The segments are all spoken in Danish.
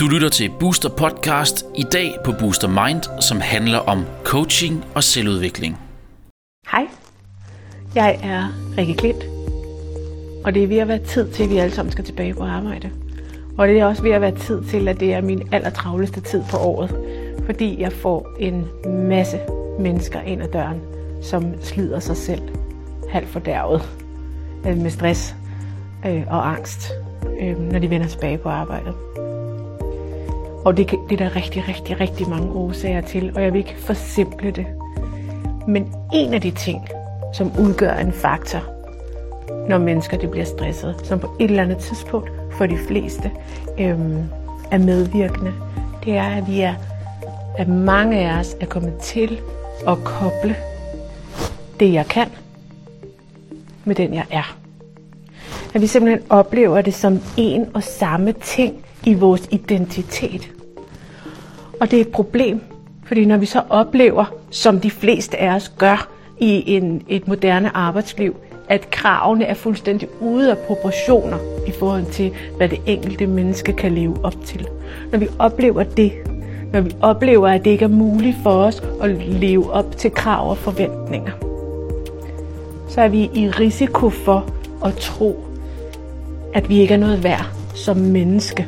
Du lytter til Booster Podcast i dag på Booster Mind, som handler om coaching og selvudvikling. Hej, jeg er Rikke Klint, og det er ved at være tid til, at vi alle sammen skal tilbage på arbejde. Og det er også ved at være tid til, at det er min allertravleste tid på året, fordi jeg får en masse mennesker ind ad døren, som slider sig selv halvt fordærvet øh, med stress øh, og angst, øh, når de vender tilbage på arbejdet. Og det, det er der rigtig, rigtig, rigtig mange årsager til, og jeg vil ikke forsimple det. Men en af de ting, som udgør en faktor, når mennesker det bliver stresset, som på et eller andet tidspunkt for de fleste øh, er medvirkende, det er, at vi er, at mange af os er kommet til at koble det, jeg kan, med den, jeg er. At vi simpelthen oplever det som en og samme ting i vores identitet. Og det er et problem, fordi når vi så oplever, som de fleste af os gør i en, et moderne arbejdsliv, at kravene er fuldstændig ude af proportioner i forhold til, hvad det enkelte menneske kan leve op til. Når vi oplever det, når vi oplever, at det ikke er muligt for os at leve op til krav og forventninger, så er vi i risiko for at tro, at vi ikke er noget værd som menneske.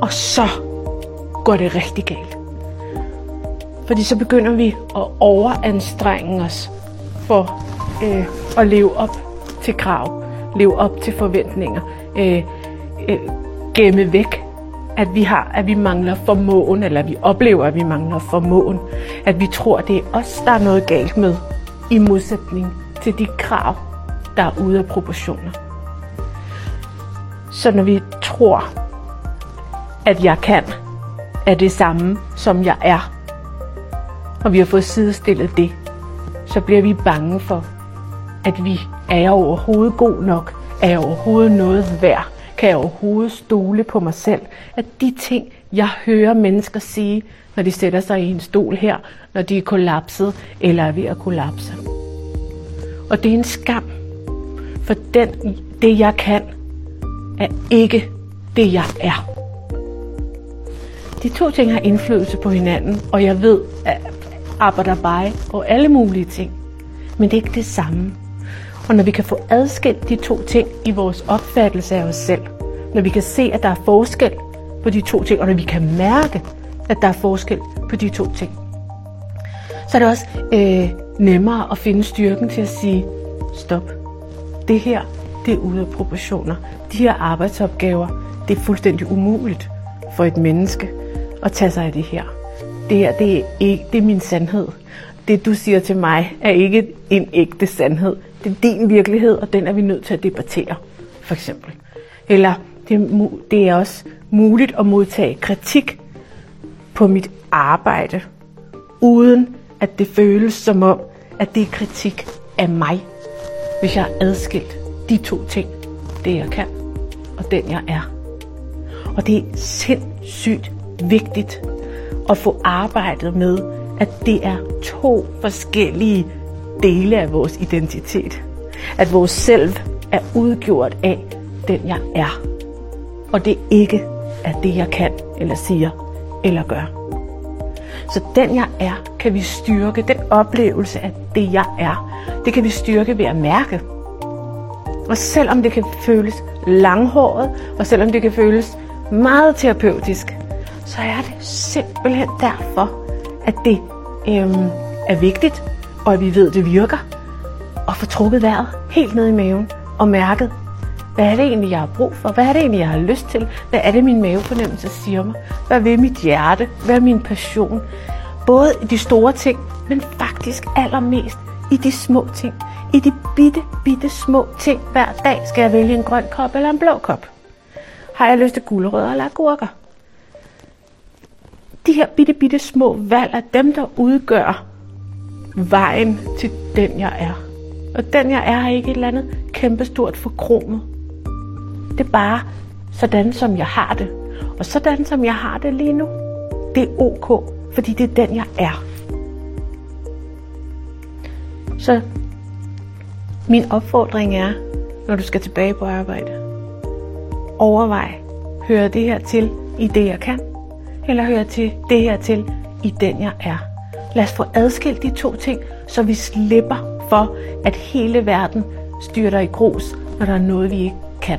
Og så går det rigtig galt. Fordi så begynder vi at overanstrenge os for øh, at leve op til krav, leve op til forventninger, øh, øh, gemme væk, at vi har, at vi mangler formåen, eller vi oplever, at vi mangler formåen, at vi tror, det er os, der er noget galt med, i modsætning til de krav, der er ude af proportioner. Så når vi tror, at jeg kan, er det samme, som jeg er, og vi har fået sidestillet det, så bliver vi bange for, at vi er overhovedet god nok, er overhovedet noget værd, kan jeg overhovedet stole på mig selv, at de ting, jeg hører mennesker sige, når de sætter sig i en stol her, når de er kollapset eller er ved at kollapse. Og det er en skam, for den, det jeg kan, er ikke det jeg er. De to ting har indflydelse på hinanden, og jeg ved, at arbejder bare og alle mulige ting. Men det er ikke det samme. Og når vi kan få adskilt de to ting i vores opfattelse af os selv, når vi kan se, at der er forskel på de to ting, og når vi kan mærke, at der er forskel på de to ting, så er det også øh, nemmere at finde styrken til at sige, stop. Det her, det er ude af proportioner. De her arbejdsopgaver, det er fuldstændig umuligt for et menneske at tage sig af det her. Det her, det er, ikke, det er min sandhed. Det du siger til mig, er ikke en ægte sandhed. Det er din virkelighed, og den er vi nødt til at debattere, for eksempel. Eller det er, det er også muligt at modtage kritik på mit arbejde, uden at det føles som om, at det er kritik af mig, hvis jeg har adskilt de to ting, det jeg kan og den jeg er. Og det er sindssygt vigtigt at få arbejdet med, at det er to forskellige dele af vores identitet. At vores selv er udgjort af den jeg er. Og det ikke er det jeg kan, eller siger, eller gør. Så den jeg er, kan vi styrke. Den oplevelse af det jeg er, det kan vi styrke ved at mærke. Og selvom det kan føles langhåret, og selvom det kan føles meget terapeutisk, så er det simpelthen derfor, at det øhm, er vigtigt, og at vi ved, at det virker, at få trukket vejret helt ned i maven og mærket, hvad er det egentlig, jeg har brug for? Hvad er det egentlig, jeg har lyst til? Hvad er det, min mavefornemmelse siger mig? Hvad vil mit hjerte? Hvad er min passion? Både i de store ting, men faktisk allermest i de små ting. I de bitte, bitte små ting hver dag skal jeg vælge en grøn kop eller en blå kop. Har jeg lyst til gulerødder eller agurker? De her bitte, bitte små valg er dem, der udgør vejen til den, jeg er. Og den, jeg er, er ikke et eller andet kæmpestort forkromet. Det er bare sådan, som jeg har det. Og sådan, som jeg har det lige nu, det er ok, fordi det er den, jeg er. Så Min opfordring er, når du skal tilbage på arbejde, overvej, hører det her til i det, jeg kan, eller hører til det her til i den, jeg er. Lad os få adskilt de to ting, så vi slipper for, at hele verden styrter i grus, når der er noget, vi ikke kan.